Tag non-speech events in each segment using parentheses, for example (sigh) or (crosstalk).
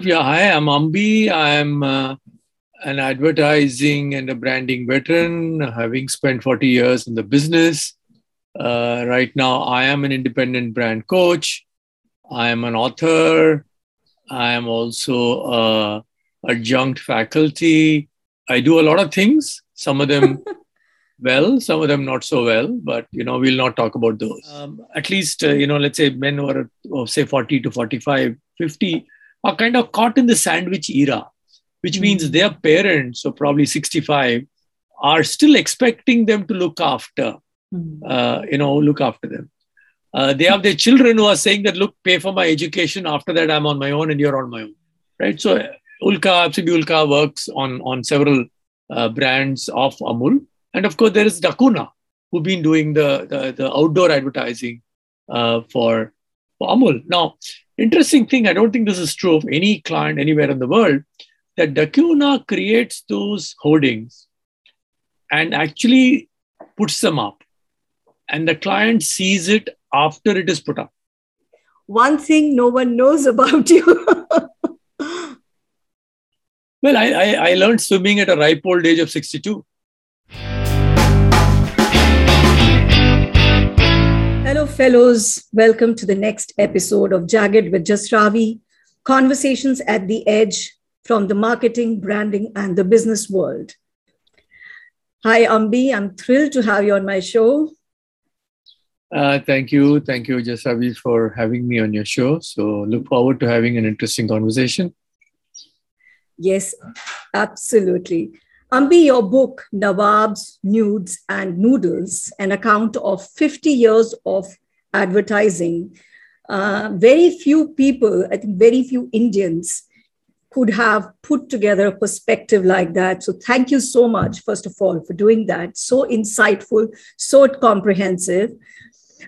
Yeah, hi, I'm Ambi. I'm uh, an advertising and a branding veteran, having spent 40 years in the business. Uh, right now, I am an independent brand coach. I am an author. I am also a adjunct faculty. I do a lot of things. Some of them (laughs) well, some of them not so well, but you know we'll not talk about those. Um, at least uh, you know, let's say men who are oh, say 40 to 45, 50 are kind of caught in the sandwich era, which mm-hmm. means their parents, so probably 65, are still expecting them to look after, mm-hmm. uh, you know, look after them. Uh, they have their children who are saying that, look, pay for my education. After that, I'm on my own and you're on my own, right? So Ulka, FCB Ulka works on, on several uh, brands of Amul. And of course, there is daCunha, who've been doing the, the, the outdoor advertising uh, for, for Amul. Now, Interesting thing, I don't think this is true of any client anywhere in the world, that daCunha creates those hoardings and actually puts them up. And the client sees it after it is put up. One thing no one knows about (laughs) you. well, I, I, I learned swimming at a ripe old age of 62. Hello, fellows. Welcome to the next episode of Jagged with Jasravi Conversations at the Edge from the marketing, branding, and the business world. Hi, Ambi. I'm thrilled to have you on my show. Uh, thank you. Thank you, Jasravi, for having me on your show. So, look forward to having an interesting conversation. Yes, absolutely. Ambi, your book, Nawabs, Nudes, and Noodles, an account of 50 years of advertising. Uh, very few people, I think very few Indians could have put together a perspective like that. So thank you so much, first of all, for doing that. So insightful, so comprehensive.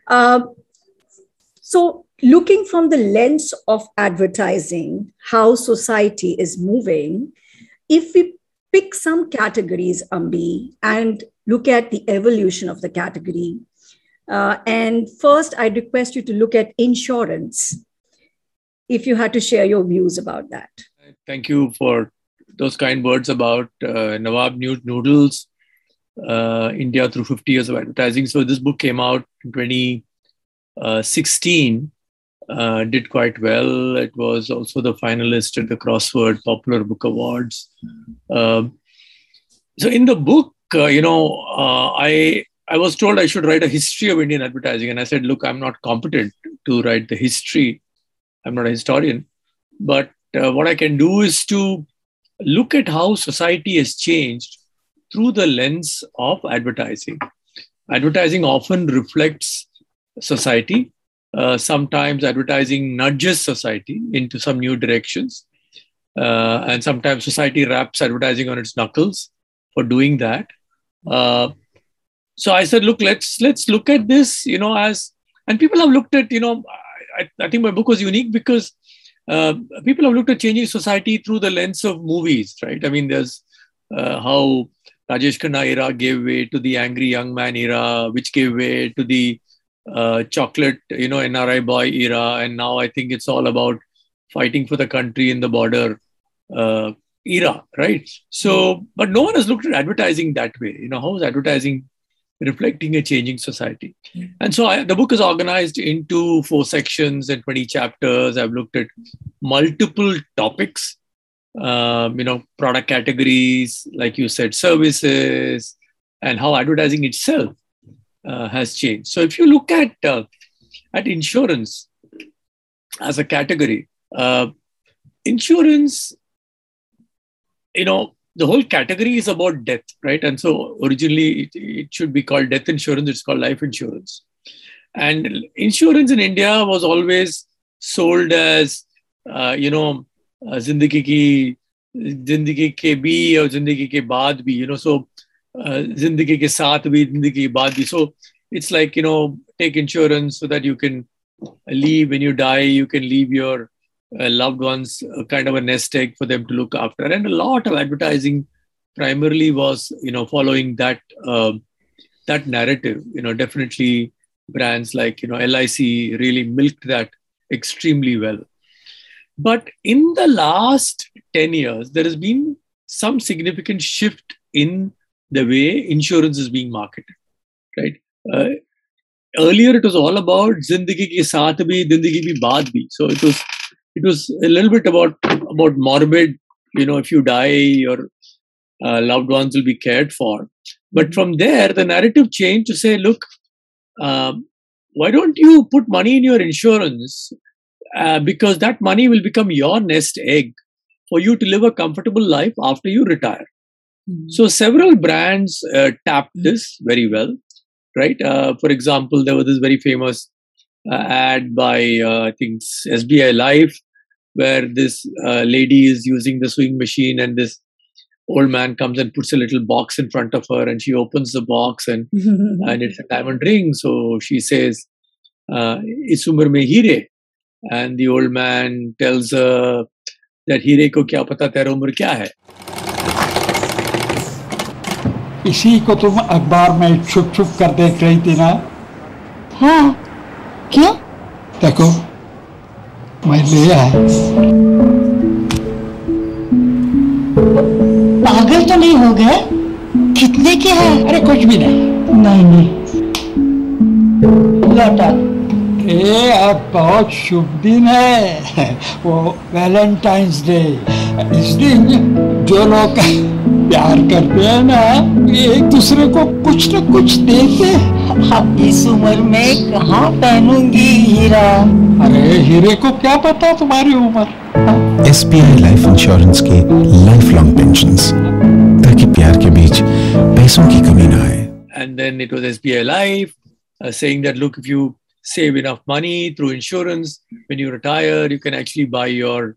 Uh, so looking from the lens of advertising, how society is moving, if we pick some categories, Ambi, and look at the evolution of the category. Uh, and first, I'd request you to look at insurance, if you had to share your views about that. Thank you for those kind words about uh, Nawab Noodles, uh, India through 50 years of advertising. So, this book came out in 2016 uh, did quite well. It was also the finalist at the Crossword Popular Book Awards. Uh, so in the book, uh, you know, uh, I I was told I should write a history of Indian advertising, and I said, look, I'm not competent to write the history. I'm not a historian, but uh, what I can do is to look at how society has changed through the lens of advertising. Advertising often reflects society uh, sometimes advertising nudges society into some new directions. Uh, and sometimes society wraps advertising on its knuckles for doing that. Uh, so I said, look, let's let's look at this, you know, as and people have looked at, you know, I, I think my book was unique because uh, people have looked at changing society through the lens of movies, right? I mean, there's uh, how Rajesh Khanna era gave way to the angry young man era, which gave way to the uh, chocolate, you know, NRI boy era, and now I think it's all about fighting for the country in the border uh, era, right? So, but no one has looked at advertising that way. You know, how is advertising reflecting a changing society? Mm-hmm. And so, I, the book is organized into four sections and twenty chapters. I've looked at multiple topics. Um, you know, product categories, like you said, services, and how advertising itself uh, has changed. So if you look at uh, at insurance as a category, uh, insurance, you know, the whole category is about death, right? And so originally it, it, should be called death insurance, it's called life insurance. And insurance in India was always sold as, uh, you know, zindagi ki, zindagi ke bhi or zindagi ke baad bhi, you know, so uh, zindagi ke saath bhi, zindagi baad bhi. So it's like, you know, take insurance so that you can leave when you die, you can leave your uh, loved ones uh, kind of a nest egg for them to look after. And a lot of advertising primarily was, you know, following that uh, that narrative. You know, definitely brands like you know LIC really milked that extremely well. But in the last ten years, there has been some significant shift in the way insurance is being marketed, right? Uh, earlier, it was all about zindagi ki saath bhi, zindagi bhi baad bhi. So it was it was a little bit about about morbid. You know, if you die, your uh, loved ones will be cared for. But from there, the narrative changed to say, look, um, why don't you put money in your insurance? Uh, because that money will become your nest egg for you to live a comfortable life after you retire. Mm-hmm. So several brands uh, tapped this very well, right? Uh, for example, there was this very famous uh, ad by uh, I think SBI Life, where this uh, lady is using the sewing machine and this old man comes and puts a little box in front of her and she opens the box and (laughs) and it's a diamond ring. So she says uh, is umar mein heere and the old man tells her that heere ko kya pata? Tera umar kya hai इसी को तुम अखबार में छुप छुप कर देख रही थी ना? हाँ। क्यों? देखो मैं ले आया। पागल तो नहीं हो गए? कितने के हैं? अरे कुछ भी नहीं। नहीं नहीं। लौटा। ये अब बहुत शुभ दिन है। (laughs) वो वैलेंटाइंस डे इस दिन जो लोग प्यार करते हैं ना एक दूसरे को कुछ न कुछ देते अब इस उम्र में कहाँ पहनूँगी हीरा? अरे हीरे को क्या पता तुम्हारी उम्र? S B I life insurance के लाइफ लॉन्ग पेंशन ताकि प्यार के बीच पैसों की कमी ना आए। Then it was SBI Life uh, saying that, look, if you save enough money through insurance, when you retire, you can actually buy your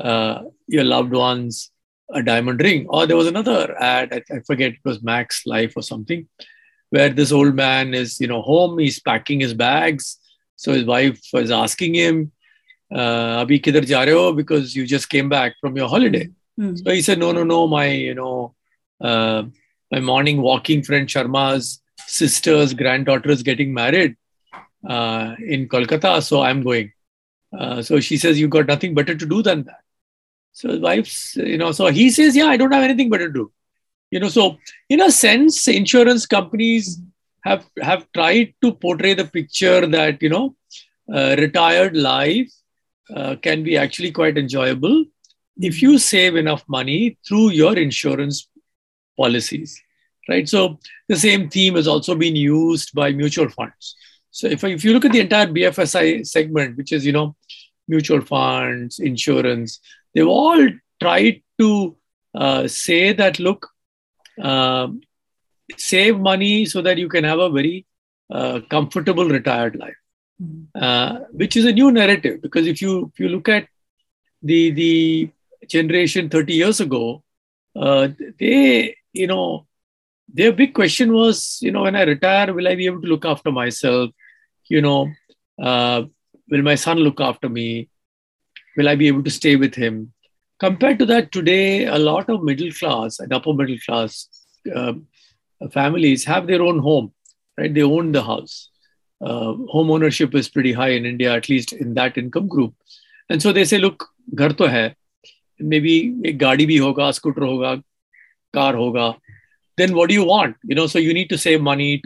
uh, your loved ones a diamond ring. Or there was another ad, I, I forget, it was Max Life or something, where this old man is, you know, home, he's packing his bags. So his wife was asking him, uh, Abhi kidhar ja rahe ho? Because you just came back from your holiday. Hmm. So he said, no, no, no, my, you know, uh, my morning walking friend Sharma's sister's granddaughter is getting married uh, in Kolkata, so I'm going. Uh, so she says, You've got nothing better to do than that. So his wife's, you know, so he says, yeah, I don't have anything better to do. You know, so in a sense, insurance companies have have tried to portray the picture that you know, uh, retired life uh, can be actually quite enjoyable if you save enough money through your insurance policies, right? So the same theme has also been used by mutual funds. So if, if you look at the entire BFSI segment, which is, you know, mutual funds, insurance, they've all tried to uh, say that, look, um, save money so that you can have a very uh, comfortable retired life, uh, which is a new narrative. Because if you if you look at the the generation 30 years ago, uh, they you know their big question was you know when I retire, will I be able to look after myself? You know, uh, will my son look after me? Will I be able to stay with him? Compared to that, today a lot of middle class and upper middle class uh, families have their own home, right? They own the house. Uh, home ownership is pretty high in India, at least in that income group. And so they say, look, घर तो है, maybe एक गाड़ी भी होगा, scooter होगा, car होगा. Then what do you want? You know, so you need to save money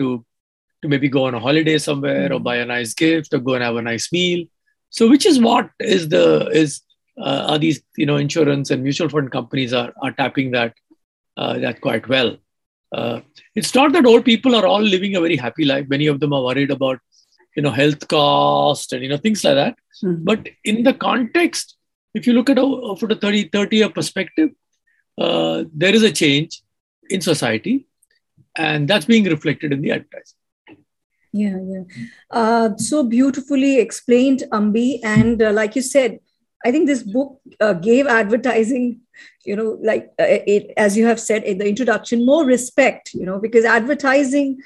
to maybe go on a holiday somewhere or buy a nice gift or go and have a nice meal. So which is what is the is uh, are these you know insurance and mutual fund companies are are tapping that uh, that quite well. Uh, it's not that old people are all living a very happy life. Many of them are worried about, you know, health cost and, you know, things like that. Mhm. But in the context, if you look at a, for the 30, 30 year perspective, uh, there is a change in society and that's being reflected in the advertising. Yeah, yeah. Uh, so beautifully explained, Ambi. And uh, like you said, I think this book uh, gave advertising, you know, like uh, it, as you have said in the introduction, more respect, you know, because advertising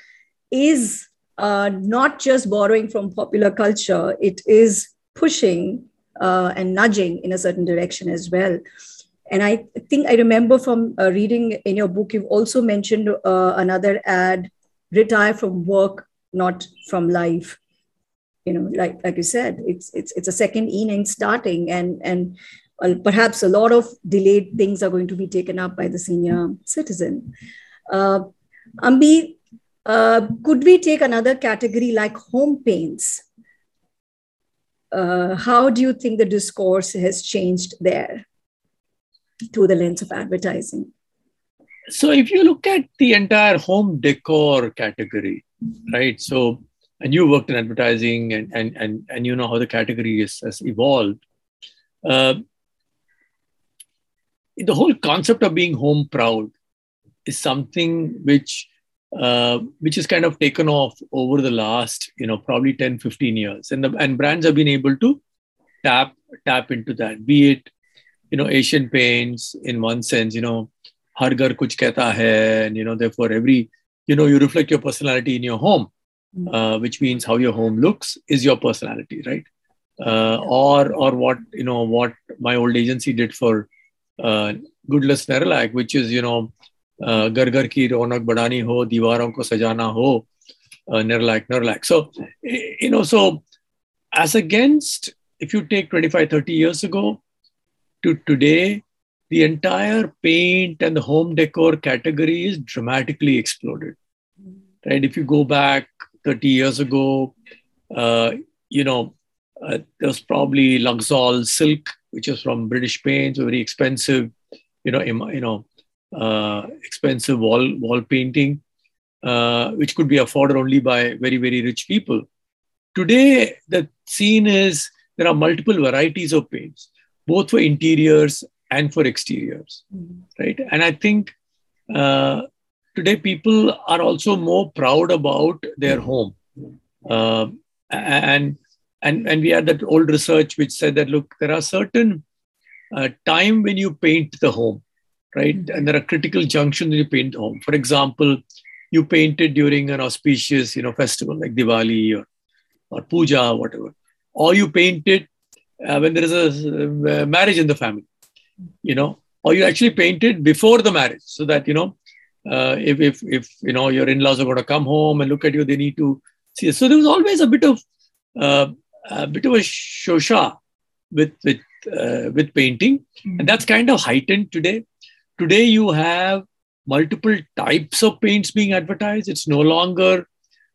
is uh, not just borrowing from popular culture, it is pushing uh, and nudging in a certain direction as well. And I think I remember from reading in your book, you've also mentioned another ad retire from work, not from life. you know, like like you said, it's it's it's a second inning starting, and and perhaps a lot of delayed things are going to be taken up by the senior citizen. Uh, Ambi, uh, could we take another category like home paints? Uh, how do you think the discourse has changed there through the lens of advertising? So, if you look at the entire home decor category, right? So, and you worked in advertising and and and, and you know how the category is, has evolved. Uh, the whole concept of being home proud is something which uh, which is kind of taken off over the last you know probably 10 15 years and the, and brands have been able to tap tap into that be it you know asian paints in one sense you know har ghar kuch kehta hai and you know therefore every you know you reflect your personality in your home hmm. uh, which means how your home looks is your personality right? Uh, or or what you know what my old agency did for uh, Goodlass Nerolac, which is you know gargar घर की badani ho, हो ko sajana ho, uh, Nerolac, Nerolac. So you know, so as against if you take 25, 30 years ago to today, the entire paint and the home decor category is dramatically exploded. Right? If you go back 30 years ago, uh, you know, uh, there was probably Luxol silk, which is from British paints, very expensive, you know, you know, uh, expensive wall wall painting, uh, which could be afforded only by very very rich people. Today, the scene is there are multiple varieties of paints, both for interiors and for exteriors, mm-hmm. right? And I think uh, today people are also more proud about their home, uh, and and and we had that old research which said that look, there are certain uh, time when you paint the home right? Mm-hmm. And there are critical junctions when you paint home. For example, you painted during an auspicious, you know, festival like Diwali or, or Puja, or whatever. Or you painted uh, when there is a uh, marriage in the family, you know, or you actually painted before the marriage so that, you know, uh, if, if, if, you know, your in-laws are going to come home and look at you, they need to see. So there was always a bit of, uh, a bit of a shosha with, with, uh, with painting. And that's kind of heightened today today you have multiple types of paints being advertised. It's no longer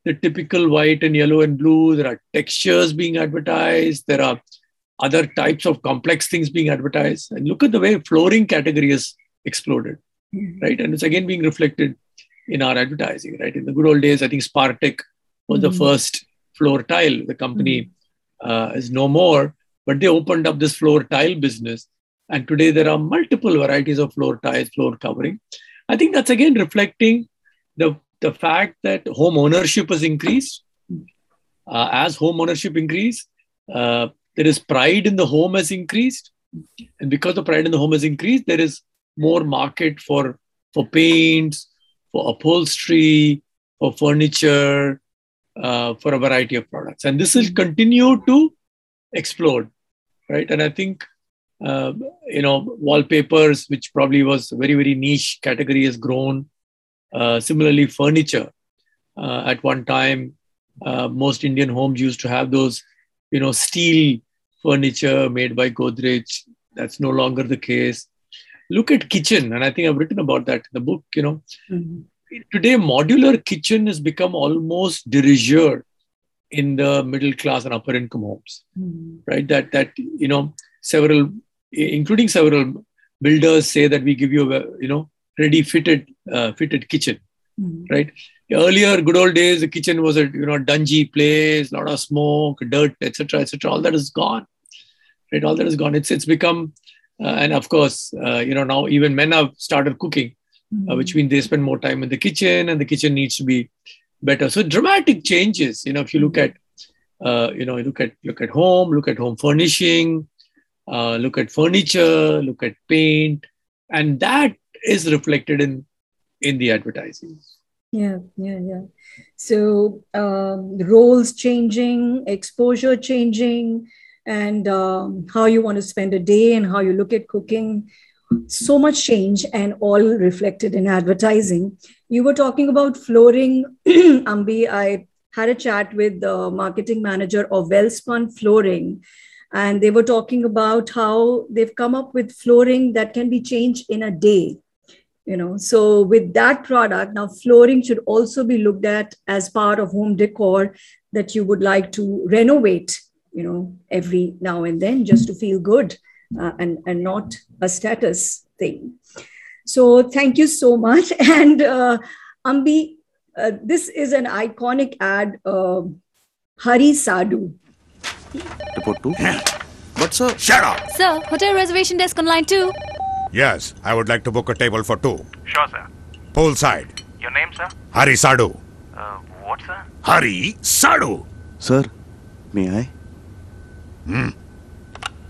the typical white and yellow and blue. There are textures being advertised. There are other types of complex things being advertised. And look at the way flooring category has exploded, mm-hmm. right? And it's again being reflected in our advertising, right? In the good old days, I think Spartek was mm-hmm. the first floor tile. The company mm-hmm. uh, is no more, but they opened up this floor tile business and today there are multiple varieties of floor tiles, floor covering. I think that's again reflecting the, the fact that home ownership has increased. Uh, as home ownership increased, uh, there is pride in the home has increased. And because the pride in the home has increased, there is more market for, for paints, for upholstery, for furniture, uh, for a variety of products. And this will continue to explode, right? And I think uh, you know, wallpapers, which probably was a very, very niche category, has grown. Uh, similarly, furniture. Uh, at one time, uh, most Indian homes used to have those, you know, steel furniture made by Godrej. That's no longer the case. Look at kitchen, and I think I've written about that in the book. You know, mm-hmm. today modular kitchen has become almost rigueur in the middle class and upper income homes, mm-hmm. right? That that you know several including several builders say that we give you a you know ready fitted uh, fitted kitchen mm-hmm. right earlier good old days the kitchen was a you know dungy place a lot of smoke dirt etc etc all that is gone right? All that is gone. It's it's become uh, and of course uh, you know now even men have started cooking mm-hmm. which means they spend more time in the kitchen and the kitchen needs to be better. So dramatic changes you know if you look at uh, you know look at look at home look at home furnishing uh, look at furniture, look at paint, and that is reflected in in the advertising. Yeah, yeah, yeah. So um, roles changing, exposure changing, and um, how you want to spend a day and how you look at cooking. So much change and all reflected in advertising. You were talking about flooring, (clears throat) Ambi. I had a chat with the marketing manager of Welspun Flooring, and they were talking about how they've come up with flooring that can be changed in a day. You know, so with that product, now flooring should also be looked at as part of home decor that you would like to renovate, you know, every now and then just to feel good uh, and, and not a status thing. So thank you so much. (laughs) And uh, Ambi, uh, this is an iconic ad, uh, Hari Sadhu. Report two. but sir, Shut up! Sir, hotel reservation desk on line two. Yes, I would like to book a table for two. Sure, sir. Poolside. Your name, sir? Hari Sadhu. Uh, what, sir? Hari Sadhu. sir, may I? Hmm.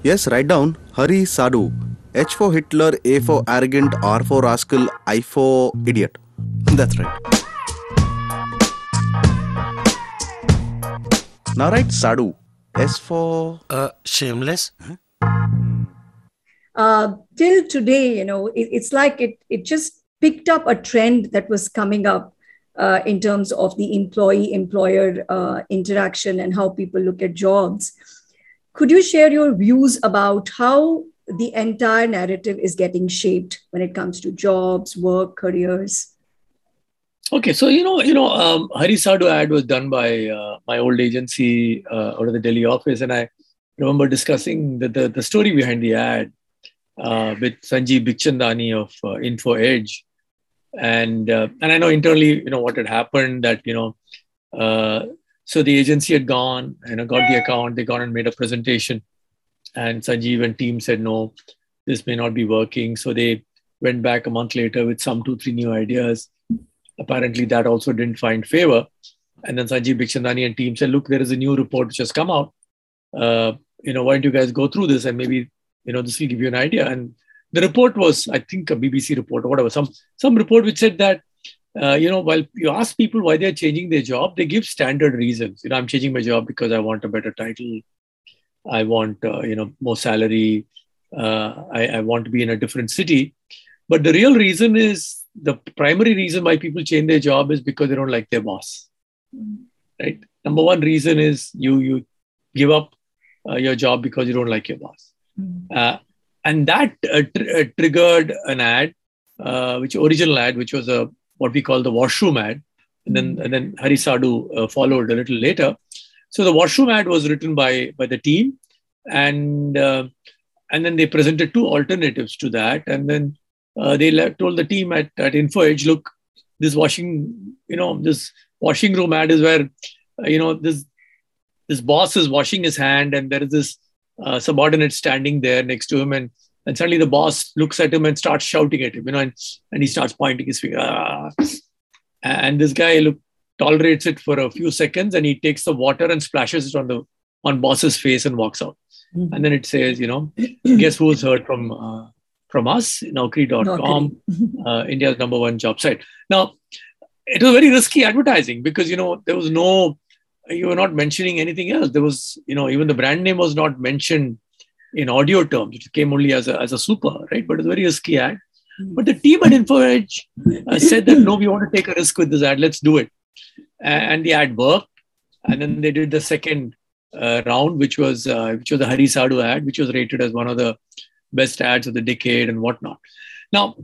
Yes, write down Hari Sadhu. H for Hitler, A for arrogant, R for rascal, I for idiot. That's right. Now write Sadhu. S for Uh, shameless? Uh, till today, you know, it, it's like it, it just picked up a trend that was coming up uh, in terms of the employee employer uh, interaction and how people look at jobs. Could you share your views about how the entire narrative is getting shaped when it comes to jobs, work, careers? Okay, so you know, you know, um, Hari Sadhu ad was done by uh, my old agency uh, out of the Delhi office, and I remember discussing the the, the story behind the ad uh, with Sanjeev Bikhchandani of uh, Info Edge, and uh, and I know internally, you know, what had happened that you know, uh, so the agency had gone and you know, got the account, they gone and made a presentation, and Sanjeev and team said no, this may not be working, so they went back a month later with some two three new ideas apparently that also didn't find favor. And then Sanjeev Bikhchandani and team said, look, there is a new report which has come out. Uh, you know, why don't you guys go through this and maybe, you know, this will give you an idea. And the report was, I think, a BBC report or whatever, some, some report which said that, uh, you know, while you ask people why they're changing their job, they give standard reasons. You know, I'm changing my job because I want a better title. I want, uh, you know, more salary. Uh, I, I want to be in a different city. But the real reason is the primary reason why people change their job is because they don't like their boss right number one reason is you you give up uh, your job because you don't like your boss uh, and that uh, tr- uh, triggered an ad uh, which original ad which was a what we call the washroom ad. And then and then hari sadhu uh, followed a little later. So the washroom ad was written by by the team. And and then they presented two alternatives to that. And then uh, they told the team at, at InfoEdge, look, this washing, you know, this washing room ad is where, uh, you know, this this boss is washing his hand and there is this uh, subordinate standing there next to him and and suddenly the boss looks at him and starts shouting at him, you know, and, and he starts pointing his finger. "Ah." And this guy look tolerates it for a few seconds and he takes the water and splashes it on the on boss's face and walks out. And then it says, you know, guess who's heard from uh, from us, Naukri.com, uh, India's number one job site. Now, it was very risky advertising because, you know, there was no, you were not mentioning anything else. There was, you know, even the brand name was not mentioned in audio terms. It came only as a, as a super, right? But it was a very risky ad. But the team at InfoEdge uh, said that, no, we want to take a risk with this ad. Let's do it. And the ad worked. And then they did the second uh, round, which was uh, which was the Hari Sadhu ad, which was rated as one of the best ads of the decade and whatnot. Now,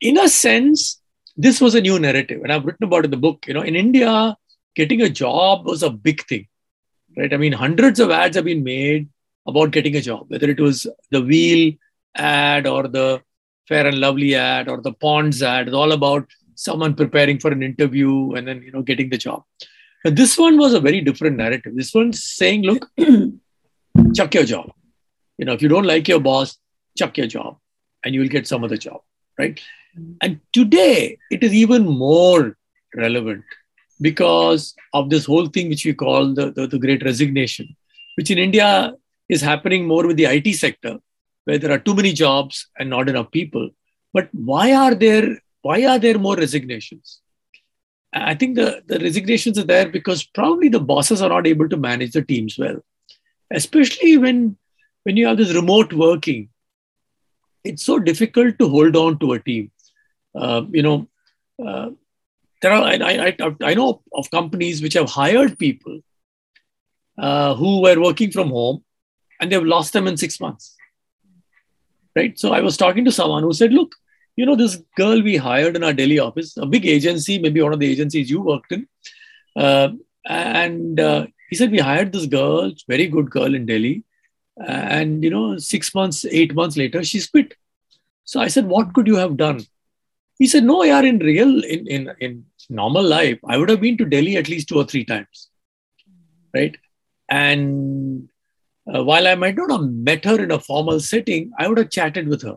in a sense, this was a new narrative, and I've written about it in the book. You know, in India, getting a job was a big thing, right? I mean, hundreds of ads have been made about getting a job, whether it was the Wheel ad or the Fair and Lovely ad or the Ponds ad. It's all about someone preparing for an interview and then you know getting the job. But this one was a very different narrative. This one's saying, look, (clears throat) chuck your job. You know, if you don't like your boss, chuck your job and you will get some other job, right? And today it is even more relevant because of this whole thing which we call the, the, the great resignation, which in India is happening more with the IT sector, where there are too many jobs and not enough people. But why are there why are there more resignations? I think the, the resignations are there because probably the bosses are not able to manage the teams well, especially when when you have this remote working. It's so difficult to hold on to a team. Uh, you know, uh, there are I, I, I know of companies which have hired people uh, who were working from home and they've lost them in six months. Right. So I was talking to someone who said, look, you know, this girl we hired in our Delhi office, a big agency, maybe one of the agencies you worked in. Uh, and uh, he said, we hired this girl, very good girl in Delhi. And, you know, six months, eight months later, she's quit. So I said, what could you have done? He said, no, yeah, in real, in, in, in normal life, I would have been to Delhi at least two or three times. Right. And uh, while I might not have met her in a formal setting, I would have chatted with her.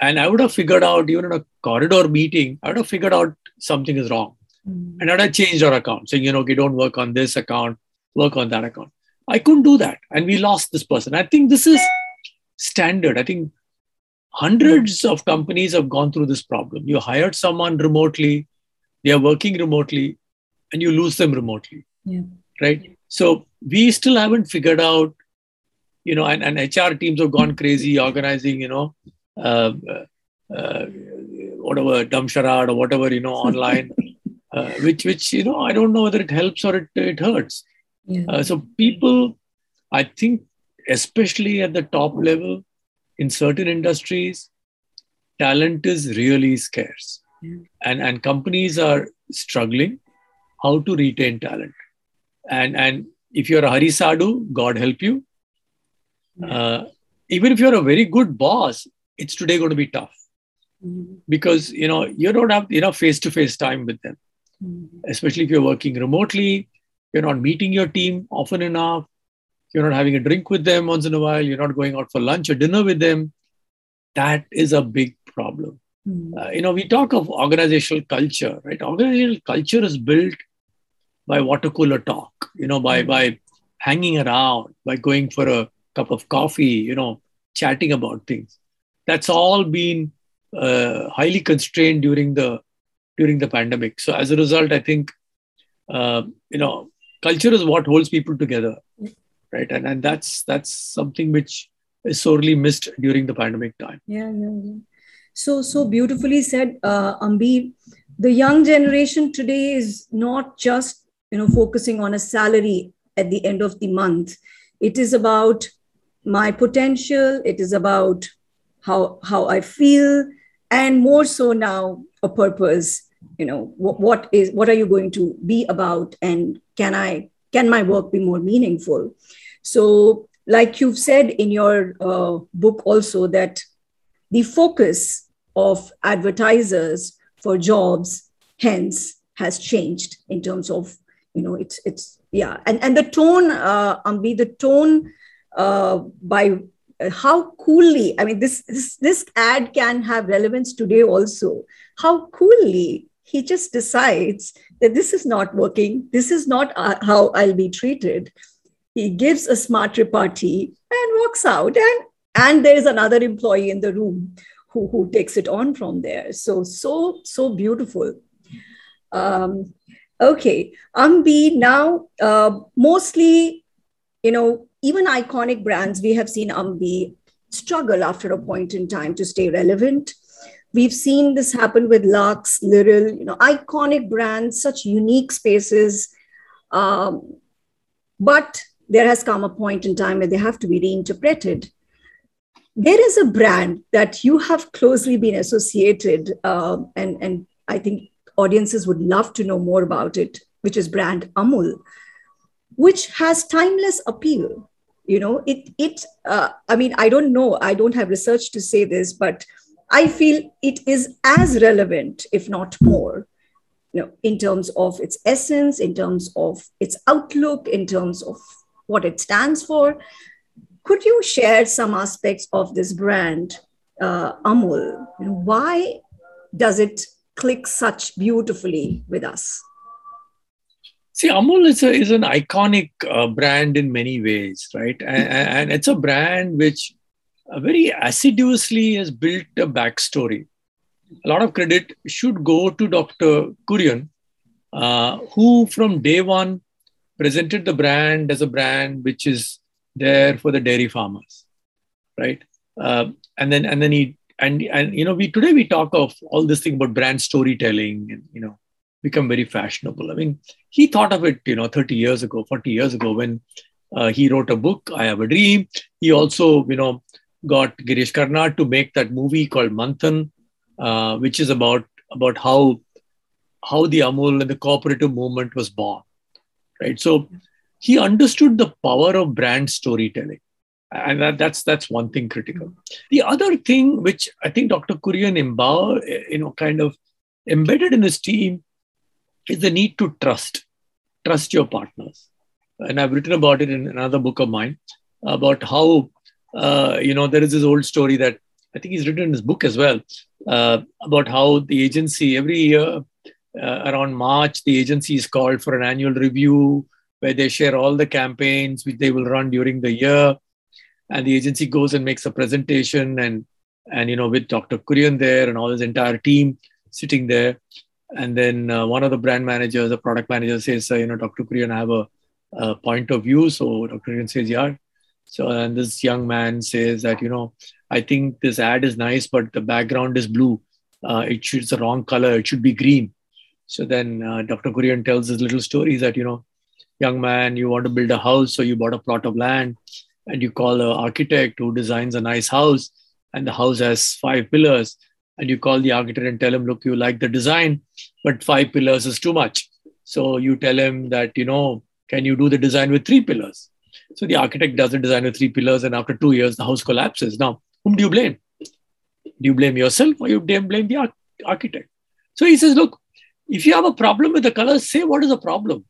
And I would have figured out, even in a corridor meeting, I would have figured out something is wrong. Mm. And I would have changed our account, saying, you know, okay, don't work on this account, work on that account. I couldn't do that. And we lost this person. I think this is standard. I think hundreds of companies have gone through this problem. You hired someone remotely, they are working remotely, and you lose them remotely. Yeah. Right. So we still haven't figured out, you know, and, and HR teams have gone crazy organizing, you know, uh, uh, whatever dumb charade or whatever, you know, online, (laughs) uh, which which you know I don't know whether it helps or it it hurts. Yeah. Uh, so people, I think, especially at the top level, in certain industries, talent is really scarce, Yeah. And and companies are struggling how to retain talent. And and if you're a Hari Sadhu, God help you. Uh, even if you're a very good boss, it's today going to be tough Mhm. because you know you don't have enough face-to-face time with them Mhm. especially if you're working remotely you're not meeting your team often enough you're not having a drink with them once in a while you're not going out for lunch or dinner with them that is a big problem. Uh, you know we talk of organizational culture right? Organizational culture is built by water cooler talk you know by by hanging around by going for a cup of coffee you know chatting about things. That's all been uh, highly constrained during the during the pandemic. So as a result i think uh, you know culture is what holds people together right? And and that's that's something which is sorely missed during the pandemic time. Yeah, yeah, yeah. So, so beautifully said, uh, Ambi. The young generation today is not just you know focusing on a salary at the end of the month. It is about my potential. It is about how how I feel, and more so now a purpose. You know what, what is what are you going to be about, and can I can my work be more meaningful? So, like you've said in your uh, book also that the focus of advertisers for jobs hence has changed in terms of you know it's it's yeah. And and the tone uh ambi the tone uh by uh, how coolly i mean this this this ad can have relevance today also. How coolly he just decides that this is not working this is not uh, how i'll be treated. He gives a smart repartee and walks out and and there is another employee in the room who, who takes it on from there. So so so beautiful. Um, okay. Ambi now uh, mostly you know even iconic brands we have seen ambi struggle after a point in time to stay relevant. We've seen this happen with lux Liril, you know iconic brands such unique spaces. Um, but there has come a point in time where they have to be reinterpreted there is a brand that you have closely been associated uh, and and i think audiences would love to know more about it which is brand amul which has timeless appeal. You know it it uh, i mean i don't know i don't have research to say this but i feel it is as relevant if not more you know in terms of its essence in terms of its outlook in terms of what it stands for could you share some aspects of this brand, uh, Amul? Why does it click such beautifully with us? See, Amul is, a, is an iconic uh, brand in many ways, right? And, and it's a brand which uh, very assiduously has built a backstory. A lot of credit should go to Dr. Kurian, uh, who from day one presented the brand as a brand which is there for the dairy farmers, right? Uh, and then and then he and and you know we today we talk of all this thing about brand storytelling and you know become very fashionable. I mean, he thought of it, you know, 30 years ago, 40 years ago when uh, he wrote a book, I Have a Dream. He also, you know, got Girish Karnad to make that movie called Manthan, uh, which is about about how how the Amul and the cooperative movement was born, right? So he understood the power of brand storytelling, and that, that's that's one thing critical. The other thing, which I think Dr. Kurian empower, you know, kind of embedded in his team, is the need to trust, trust your partners, and I've written about it in another book of mine about how uh, you know there is this old story that I think he's written in his book as well uh, about how the agency every year uh, around March, the agency is called for an annual review where they share all the campaigns which they will run during the year. And the agency goes and makes a presentation and and you know with Dr. Kurian there and all his entire team sitting there. And then uh, one of the brand managers, the product manager says, uh, you know, Dr. Kurian, I have a, a point of view. So Dr. Kurian says, yeah. So and this young man says that, you know, I think this ad is nice, but the background is blue. Uh, it should, it's the wrong color. It should be green. So then uh, Dr. Kurian tells his little story that, you know, young man, you want to build a house, so you bought a plot of land and you call an architect who designs a nice house and the house has five pillars and you call the architect and tell him, look, you like the design, but five pillars is too much. So you tell him that, you know, can you do the design with three pillars? So the architect does the design with three pillars, and after two years, the house collapses. Now, whom do you blame? Do you blame yourself or you blame the architect? So he says, look, if you have a problem with the colors, say what is the problem,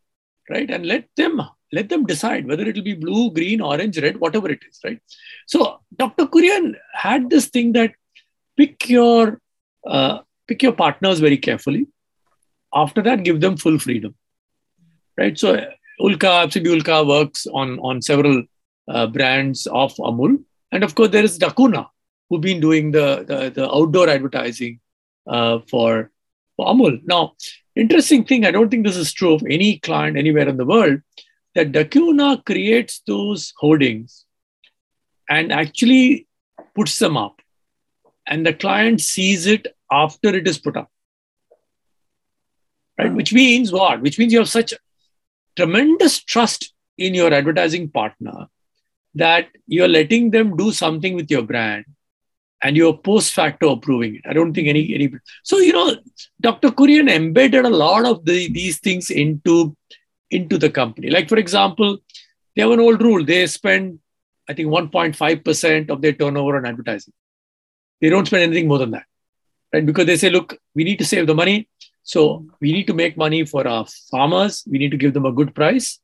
right? And let them let them decide whether it will be blue, green, orange, red, whatever it is, right? So Dr. Kurian had this thing that pick your uh, pick your partners very carefully. After that, give them full freedom, right? So Ulka, Absolute Ulka works on on several uh, brands of Amul, and of course there is daCunha, who've been doing the the, the outdoor advertising uh, for Amul. Now, interesting thing, I don't think this is true of any client anywhere in the world, that daCunha creates those hoardings and actually puts them up, and the client sees it after it is put up. Right, which means what? Which means you have such tremendous trust in your advertising partner that you're letting them do something with your brand and you're post facto approving it. I don't think any any so you know Dr. Kurian embedded a lot of the, these things into into the company. Like for example, they have an old rule. They spend I think 1.5% of their turnover on advertising. They don't spend anything more than that. Right? Because they say, look, we need to save the money. So we need to make money for our farmers. We need to give them a good price.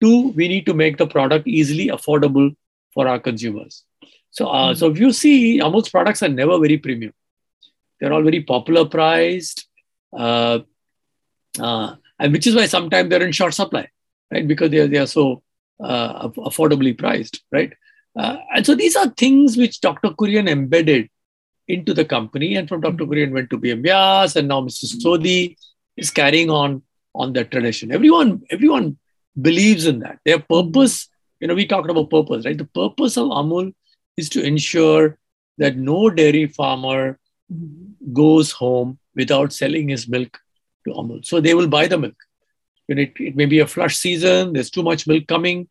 Two, we need to make the product easily affordable for our consumers. So, uh, so if you see, Amul's products are never very premium. They're all very popular priced, uh, uh, and which is why sometimes they're in short supply, right? Because they are, they are so uh, affordably priced, right? Uh, and so these are things which Dr. Kurian embedded into the company, and from Dr. Kurian went to Vyas, and now Mr. Sodhi is carrying on on that tradition. Everyone, everyone believes in that. Their purpose, you know, we talked about purpose, right? The purpose of Amul is to ensure that no dairy farmer goes home without selling his milk to Amul. So they will buy the milk. When it, it may be a flush season, there's too much milk coming,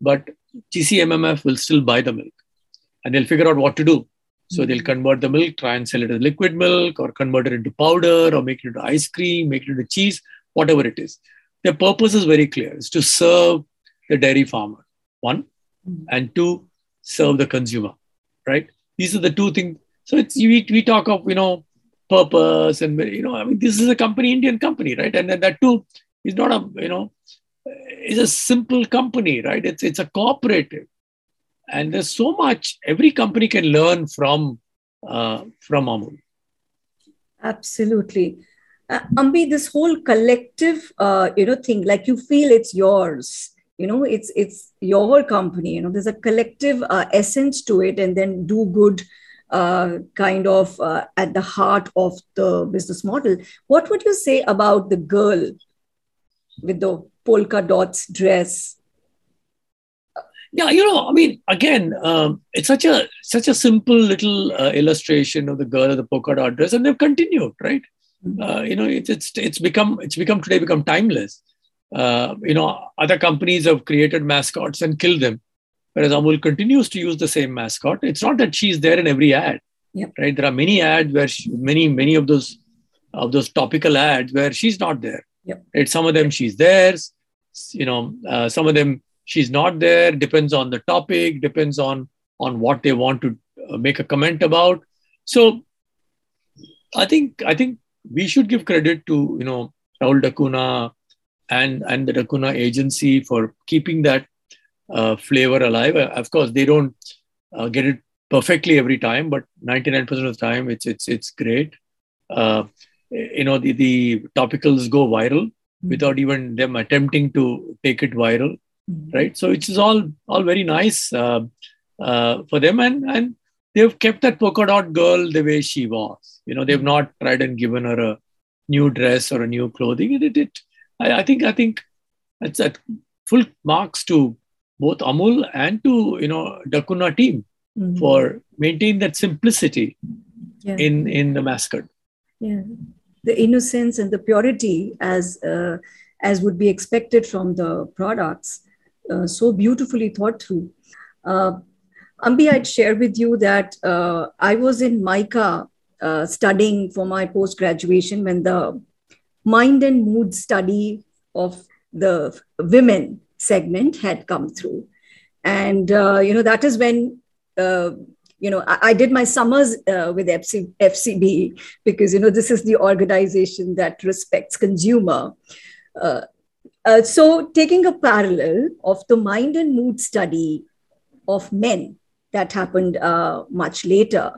but GCMMF will still buy the milk and they'll figure out what to do. So they'll mm-hmm. convert the milk, try and sell it as liquid milk, or convert it into powder, or make it into ice cream, make it into cheese, whatever it is. Their purpose is very clear: it's to serve the dairy farmer, one, mm-hmm. and two, serve the consumer. Right? These are the two things. So it's we, we talk of you know purpose and you know I mean this is a company, Indian company, right? And then that too is not a you know is a simple company, right? It's it's a cooperative and there's so much every company can learn from uh, from Amul. Absolutely. Uh, Ambi, this whole collective, uh, you know, thing, like you feel it's yours, you know, it's it's your company. You know, there's a collective uh, essence to it, and then do good, uh, kind of uh, at the heart of the business model. What would you say about the girl with the polka dots dress? Yeah, you know, I mean, again, um, it's such a such a simple little uh, illustration of the girl of the polka dot dress, and they've continued, right? uh, you know, it's, it's it's become it's become today become timeless. Uh, you know, other companies have created mascots and killed them, whereas Amul continues to use the same mascot. It's not that she's there in every ad, Yep. right? There are many ads where she, many many of those of those topical ads where she's not there. Yep. Right? Some of them she's there, you know, uh, some of them she's not there. Depends on the topic, depends on on what they want to uh, make a comment about. So, I think I think we should give credit to you know Rahul daCunha and and the daCunha agency for keeping that uh, flavor alive. Uh, Of course, they don't uh, get it perfectly every time, but 99% of the time, it's it's it's great. Uh, you know, the, the topicals go viral without even them attempting to take it viral, right? So it's all all very nice uh, uh, for them, and and they've kept that polka dot girl the way she was. You know, they've not tried and given her a new dress or a new clothing. It, it, it I, I think I think it's at full marks to both Amul and to you know daCunha team Mhm. for maintaining that simplicity Yeah. in in the mascot. yeah the innocence and the purity as uh, as would be expected from the products uh, so beautifully thought through uh, ambi i'd share with you that uh, i was in MICA uh, studying for my post graduation when the mind and mood study of the women segment had come through. And uh, you know that is when uh, you know I, I did my summers uh, with FC, fcb because you know this is the organization that respects consumer. Uh, uh, so taking a parallel of the mind and mood study of men that happened uh, much later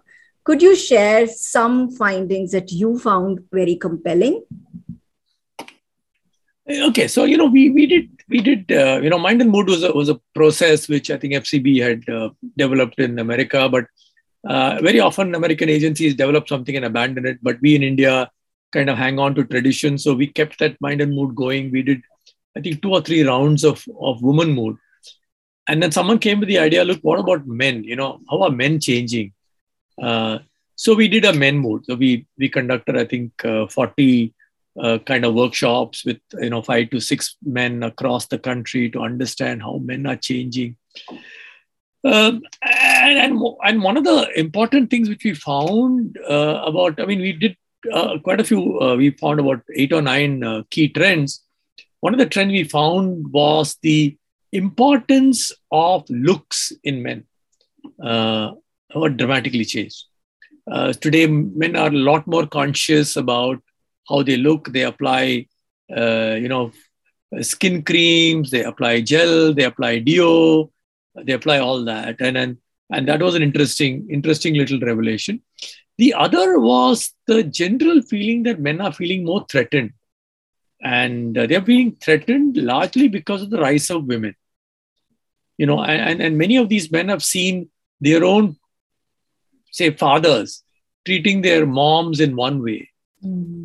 could you share some findings that you found very compelling Okay, so you know we we did we did uh, you know mind and mood was a, was a process which I think FCB had uh, developed in America, but uh, very often American agencies develop something and abandon it, but we in India kind of hang on to tradition. So we kept that mind and mood going. We did I think two or three rounds of of woman mood, and then someone came with the idea: look, what about men? You know, how are men changing? Uh, so we did a men mood. So we we conducted I think uh, forty uh, kind of workshops with you know five to six men across the country to understand how men are changing. Um, and, and and one of the important things which we found uh, about, I mean, we did uh, quite a few. Uh, we found about eight or nine uh, key trends. One of the trends we found was the importance of looks in men. Uh, dramatically changed. Uh, today, men are a lot more conscious about how they look. They apply, uh, you know, skin creams. They apply gel. They apply deo. They apply all that, and and and that was an interesting, interesting little revelation. The other was the general feeling that men are feeling more threatened, and uh, they're being threatened largely because of the rise of women. You know, and, and and many of these men have seen their own, say, fathers treating their moms in one way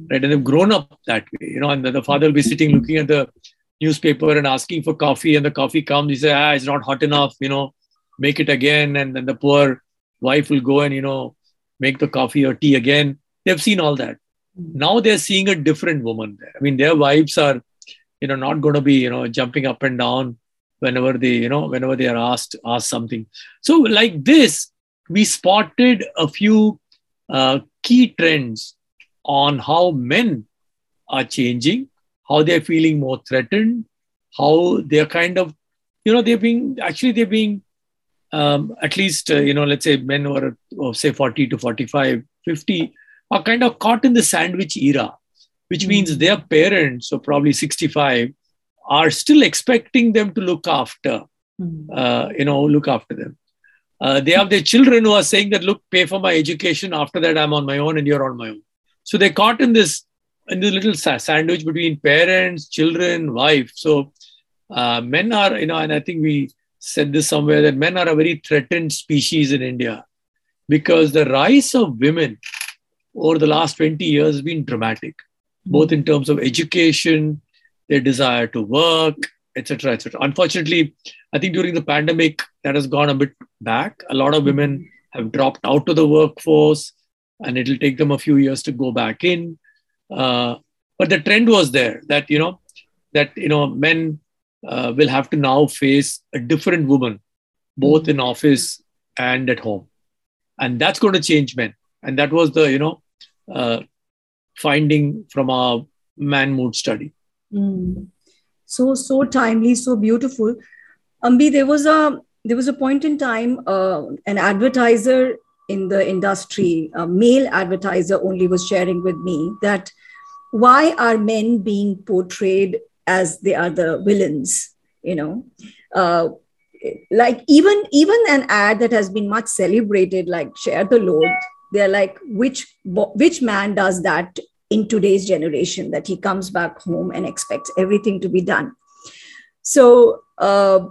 right? And they've grown up that way, you know. And the father will be sitting looking at the newspaper and asking for coffee, and the coffee comes. He says, "Ah, it's not hot enough," you know. Make it again, and then the poor wife will go and you know make the coffee or tea again. They've seen all that. Now they're seeing a different woman there. I mean, their wives are, you know, not going to be you know jumping up and down whenever they you know whenever they are asked asked something. So like this, we spotted a few uh, key trends on how men are changing, how they're feeling more threatened, how they're kind of, you know, they're being actually they're being um, at least, uh, you know, let's say men who are of say 40 to 45, 50 are kind of caught in the sandwich era, which means their parents, so probably 65, are still expecting them to look after, uh, you know, look after them. Uh, they have their children who are saying that, look, pay for my education. After that, I'm on my own and you're on my own. So they're caught in this in this little sandwich between parents, children, wife. So uh, men are, you know, and I think we said this somewhere that men are a very threatened species in India because the rise of women over the last 20 years has been dramatic, both in terms of education, their desire to work, etc., etc. Unfortunately, I think during the pandemic that has gone a bit back. A lot of women have dropped out of the workforce, and it'll take them a few years to go back in. Uh, but the trend was there that you know that you know men uh, will have to now face a different woman, both in office and at home, and that's going to change men. And that was the you know uh, finding from our man mood study. Mm. So so timely, so beautiful. Ambi, there was a there was a point in time uh, an advertiser in the industry, a male advertiser only was sharing with me that why are men being portrayed as they are the villains? You know, uh, like even even an ad that has been much celebrated, like share the load. They're like, which which man does that in today's generation that he comes back home and expects everything to be done? So. Uh,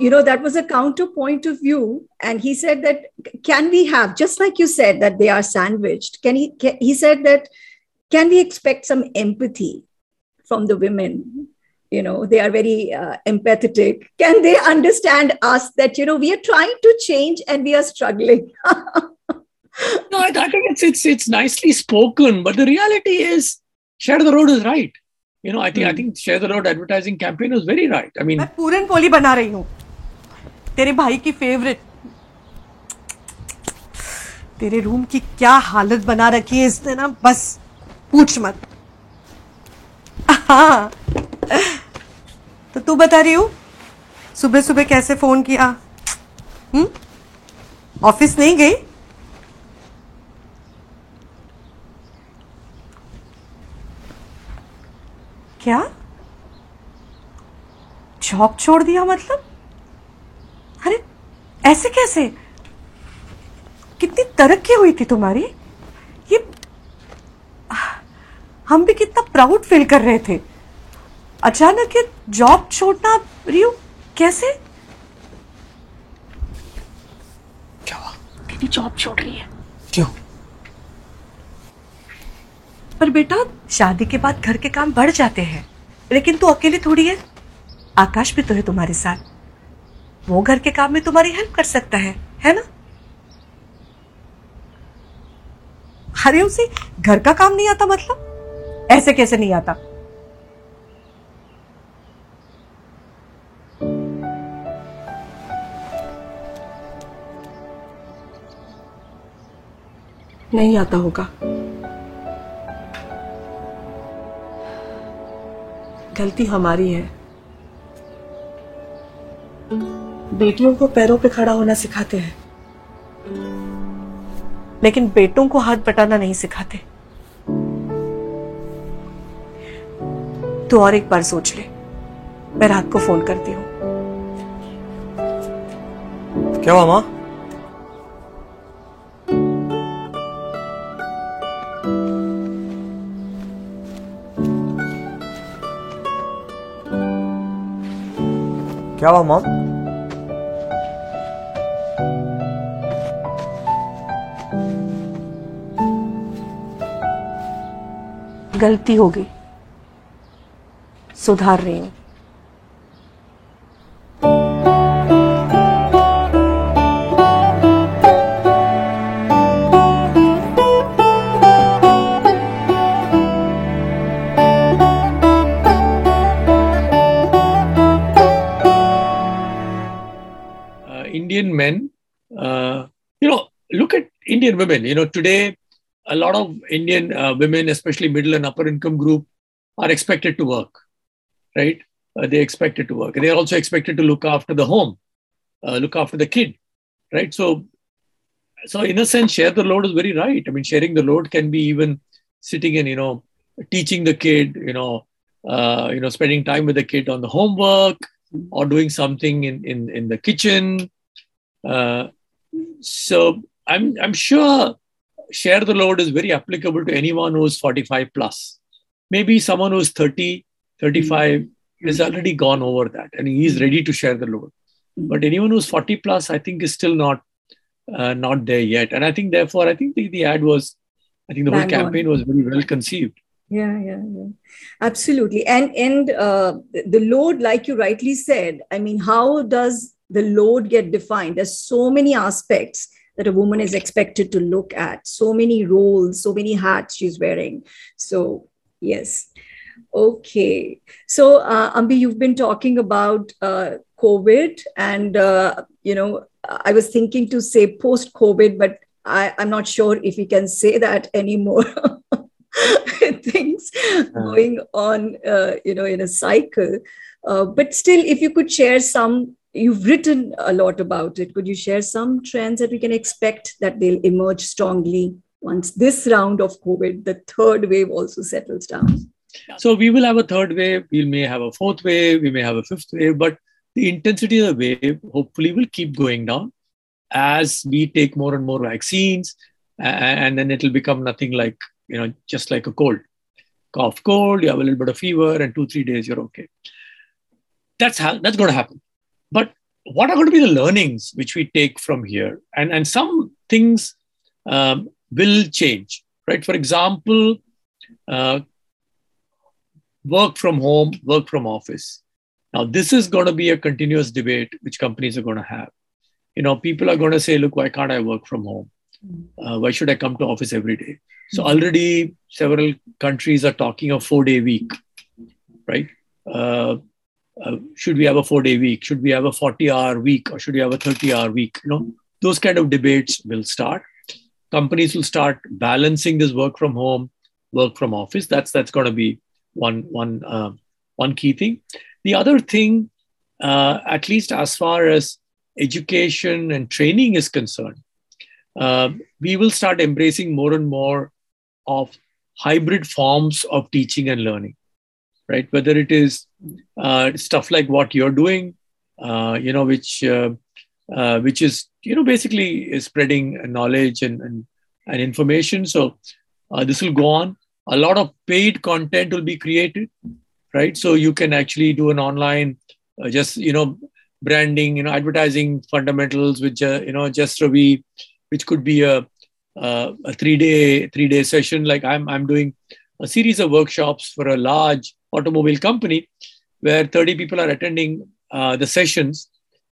you know that was a counterpoint of view and he said that can we have just like you said that they are sandwiched can he can, he said that can we expect some empathy from the women? You know they are very uh, empathetic. Can they understand us that you know we are trying to change and we are struggling? (laughs) No I, I think it's it's it's nicely spoken but the reality is share the road is right you know, I think I think share the road advertising campaign was very right. I mean, मैं पूरन पोली बना रही हूँ। तेरे भाई की favourite तेरे room की क्या हालत बना रखी है इसने ना? बस पूछ मत। हाँ। तो तू बता रही हूँ? सुबह सुबह कैसे फ़ोन किया? हम्म? ऑफ़िस नहीं गई? क्या? जॉब छोड़ दिया मतलब? अरे ऐसे कैसे? कितनी तरक्की हुई थी तुम्हारी? ये हम भी कितना प्राउड फील कर रहे थे। अचानक ये जॉब छोड़ना रियू कैसे? क्या? हुआ जॉब छोड़ रही है। क्यों? पर बेटा, शादी के बाद घर के काम बढ़ जाते हैं। लेकिन तू अकेली थोड़ी है। आकाश भी तो है तुम्हारे साथ। वो घर के काम में तुम्हारी हेल्प कर सकता है है ना? अरे, उसे घर का काम नहीं आता मतलब? ऐसे कैसे नहीं आता? नहीं आता होगा। गलती हमारी है। बेटियों को पैरों पे खड़ा होना सिखाते हैं। लेकिन बेटों को हाथ बटाना नहीं सिखाते। तो और एक बार सोच ले। मैं रात को फ़ोन करती हूँ। क्या हुआ, माँ? क्या हुआ मॉम? गलती हो गई। सुधार रही हूँ। Indian women. You know, today a lot of Indian uh, women, especially middle and upper income group, are expected to work, right? Uh, they're expected to work. They're also expected to look after the home, uh, look after the kid, right? So, so in a sense, share the load is very right. I mean, sharing the load can be even sitting and you know teaching the kid, you know, uh, you know, spending time with the kid on the homework or doing something in in, in the kitchen. Uh, so I'm I'm sure share the load is very applicable to anyone who's 45 plus. Maybe someone who's 30, 35 is already gone over that and he's ready to share the load. But anyone who's 40 plus, I think, is still not uh, not there yet. And I think, therefore, I think the, the ad was, I think the whole Bang on. campaign was very well conceived. yeah yeah yeah absolutely and and uh, the load like you rightly said i mean how does the load get defined there's so many aspects that a woman is expected to look at so many roles so many hats she's wearing so Yes. Okay. So, uh, Ambi, you've been talking about uh, COVID, and uh, you know, I was thinking to say post-COVID, but I, I'm not sure if we can say that (laughs) anymore. Things going on, uh, you know, in a cycle. Uh, but still, if you could share some, you've written a lot about it. Could you share some trends that we can expect that they'll emerge strongly once this round of COVID, the third wave, also settles down? So we will have a third wave. We may have a fourth wave. We may have a fifth wave, but the intensity of the wave hopefully will keep going down as we take more and more vaccines, and then it'll become nothing like you know just like a cold, cough, cold. You have a little bit of fever, and two three days you're okay. That's how that's going to happen. But what are going to be the learnings which we take from here? And and some things um, will change, right? For example. Uh, work from home, work from office. Now, this is going to be a continuous debate which companies are going to have. You know, people are going to say, look, why can't I work from home? Uh, why should I come to office every day? So already several countries are talking of four day week, right? Uh, uh, should we have a four day week? Should we have a 40 hour week or should we have a 30 hour week? You know, those kind of debates will start. Companies will start balancing this work from home, work from office. That's that's going to be one one uh, one key thing. The other thing, uh, at least as far as education and training is concerned, uh, we will start embracing more and more of hybrid forms of teaching and learning, right? Whether it is uh, stuff like what you're doing, uh, you know, which uh, which is you know basically spreading knowledge and and, and information. So this will go on a lot of paid content will be created right so you can actually do an online uh, just you know branding you know advertising fundamentals which uh, you know Jasravi, which could be a, uh, a three day three day session like i'm i'm doing a series of workshops for a large automobile company where 30 people are attending uh, the sessions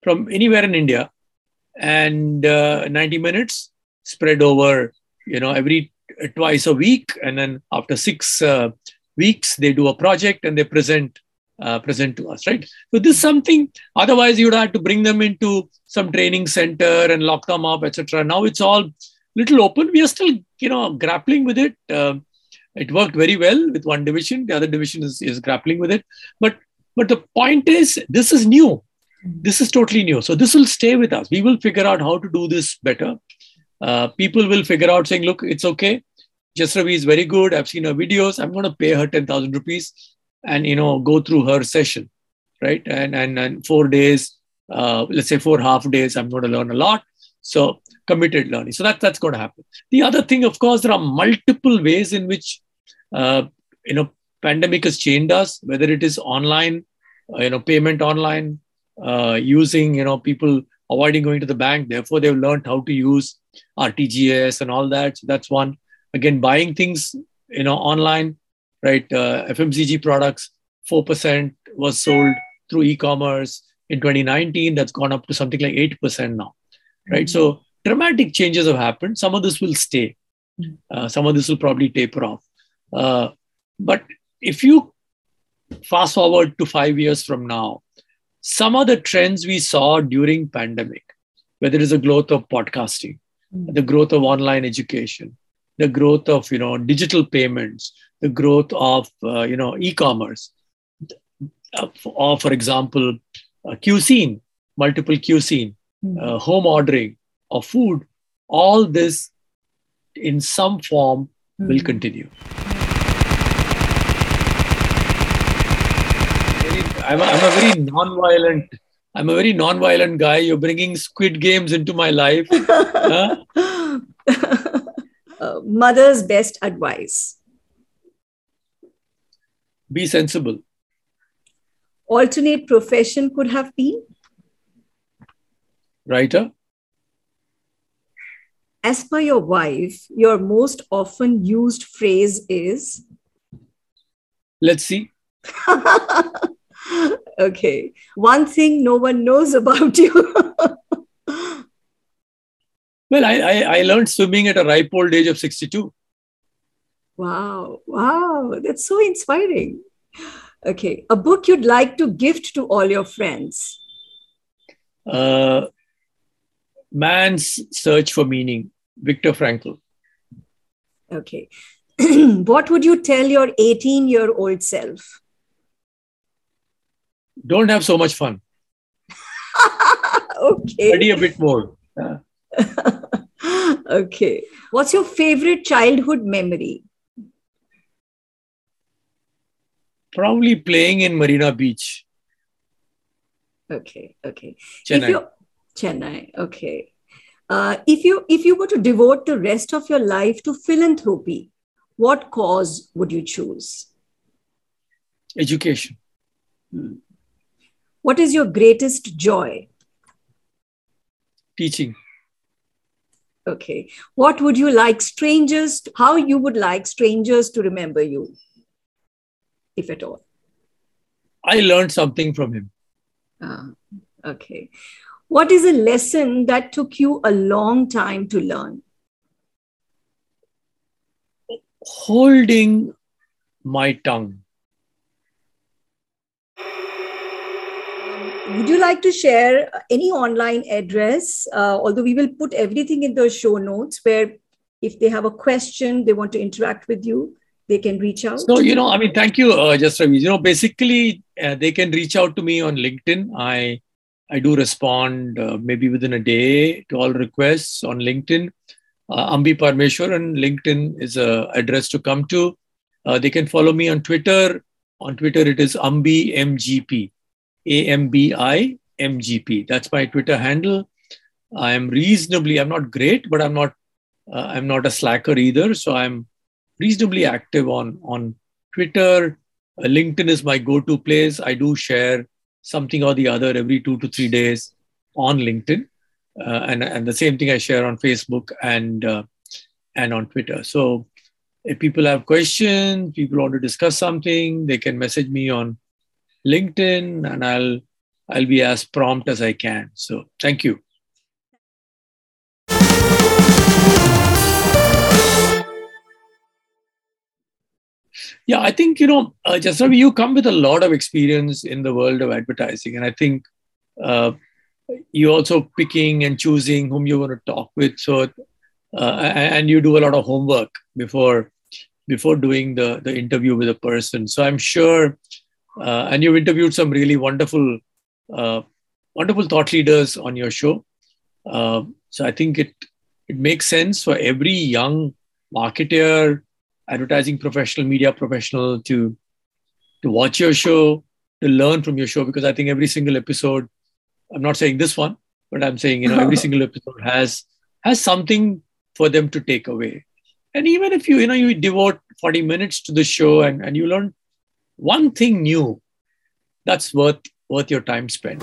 from anywhere in india and uh, 90 minutes spread over you know every twice a week, and then after six uh, weeks, they do a project and they present uh, present to us, right? So this is something. Otherwise, you'd have to bring them into some training center and lock them up, etc. Now it's all little open. We are still, you know, grappling with it. Uh, it worked very well with one division. The other division is, is grappling with it. But but the point is, this is new. This is totally new. So this will stay with us. We will figure out how to do this better. Uh, people will figure out saying, look, it's okay. Jasravi is very good. I've seen her videos. I'm going to pay her 10,000 rupees and, you know, go through her session, right? And, and, and four days, uh, let's say four half days, I'm going to learn a lot. So committed learning. So that, that's going to happen. The other thing, of course, there are multiple ways in which, uh, you know, pandemic has changed us, whether it is online, uh, you know, payment online, uh, using, you know, people avoiding going to the bank. Therefore, they've learned how to use RTGS and all that. So that's one. Again buying things you know online right? Uh, fmcg products 4% was sold through e-commerce in 2019 that's gone up to something like 8% now right? Mm-hmm. so dramatic changes have happened. Some of this will stay. Uh, some of this will probably taper off uh, but if you fast forward to five years from now some of the trends we saw during pandemic whether it is the growth of podcasting mm-hmm. the growth of online education the growth of you know digital payments, the growth of uh, you know e-commerce, uh, or for example, uh, cuisine, multiple cuisine, mm-hmm. uh, home ordering of food, all this in some form mm-hmm. will continue. I'm a, I'm a very non-violent I'm a very non-violent guy. You're bringing Squid Games into my life. (laughs) huh? uh, mother's best advice? Be sensible. Alternate profession could have been? Writer. As per your wife, your most often used phrase is? Let's see. (laughs) okay. One thing no one knows about you. Well, I, I, I, learned swimming at a ripe old age of 62. Wow, wow, that's so inspiring. Okay, a book you'd like to gift to all your friends. Uh, Man's Search for Meaning, Viktor Frankl. Okay. (clears throat) what would you tell your 18 year old self? Don't have so much fun. (laughs) okay. Study a bit more. (laughs) Okay. What's your favorite childhood memory? Probably playing in Marina Beach. Okay. Okay. Chennai. Chennai. Okay. Uh, if you if you were to devote the rest of your life to philanthropy, what cause would you choose? Education. Hmm. What is your greatest joy? Teaching. Okay. What would you like strangers, how you would like strangers to remember you, if at all? I learned something from him. Ah, okay. What is a lesson that took you a long time to learn? Holding my tongue. Would you like to share any online address? Uh, although we will put everything in the show notes where if they have a question, they want to interact with you, they can reach out. So, you know, I mean, thank you, uh, Jasravi. You know, basically, uh, they can reach out to me on LinkedIn. I I do respond uh, maybe within a day to all requests on LinkedIn. Uh, Ambi Parameswaran and LinkedIn is a address to come to. Uh, they can follow me on Twitter. On Twitter, it is Ambi MGP, A M B I M G P. That's my Twitter handle. I am reasonably. I'm not great, but I'm not. Uh, I'm not a slacker either. So I'm reasonably active on on Twitter. Uh, LinkedIn is my go-to place. I do share something or the other every two to three days on LinkedIn, uh, and and the same thing I share on Facebook and uh, and on Twitter. So if people have questions, people want to discuss something, they can message me on LinkedIn, and I'll I'll be as prompt as I can. So thank you. Yeah, I think, you know, uh, Jasravi, you come with a lot of experience in the world of advertising. And I think uh, you also picking and choosing whom you want to talk with. So, uh, and you do a lot of homework before before doing the, the interview with a person. So I'm sure, uh, and you've interviewed some really wonderful, uh, wonderful thought leaders on your show. Uh, so I think it it makes sense for every young marketer, advertising professional, media professional to to watch your show, to learn from your show, because I think every single episode, I'm not saying this one, but I'm saying you know every (laughs) single episode has has something for them to take away. And even if you you know you devote 40 minutes to the show and, and you learn one thing new, that's worth worth your time spent.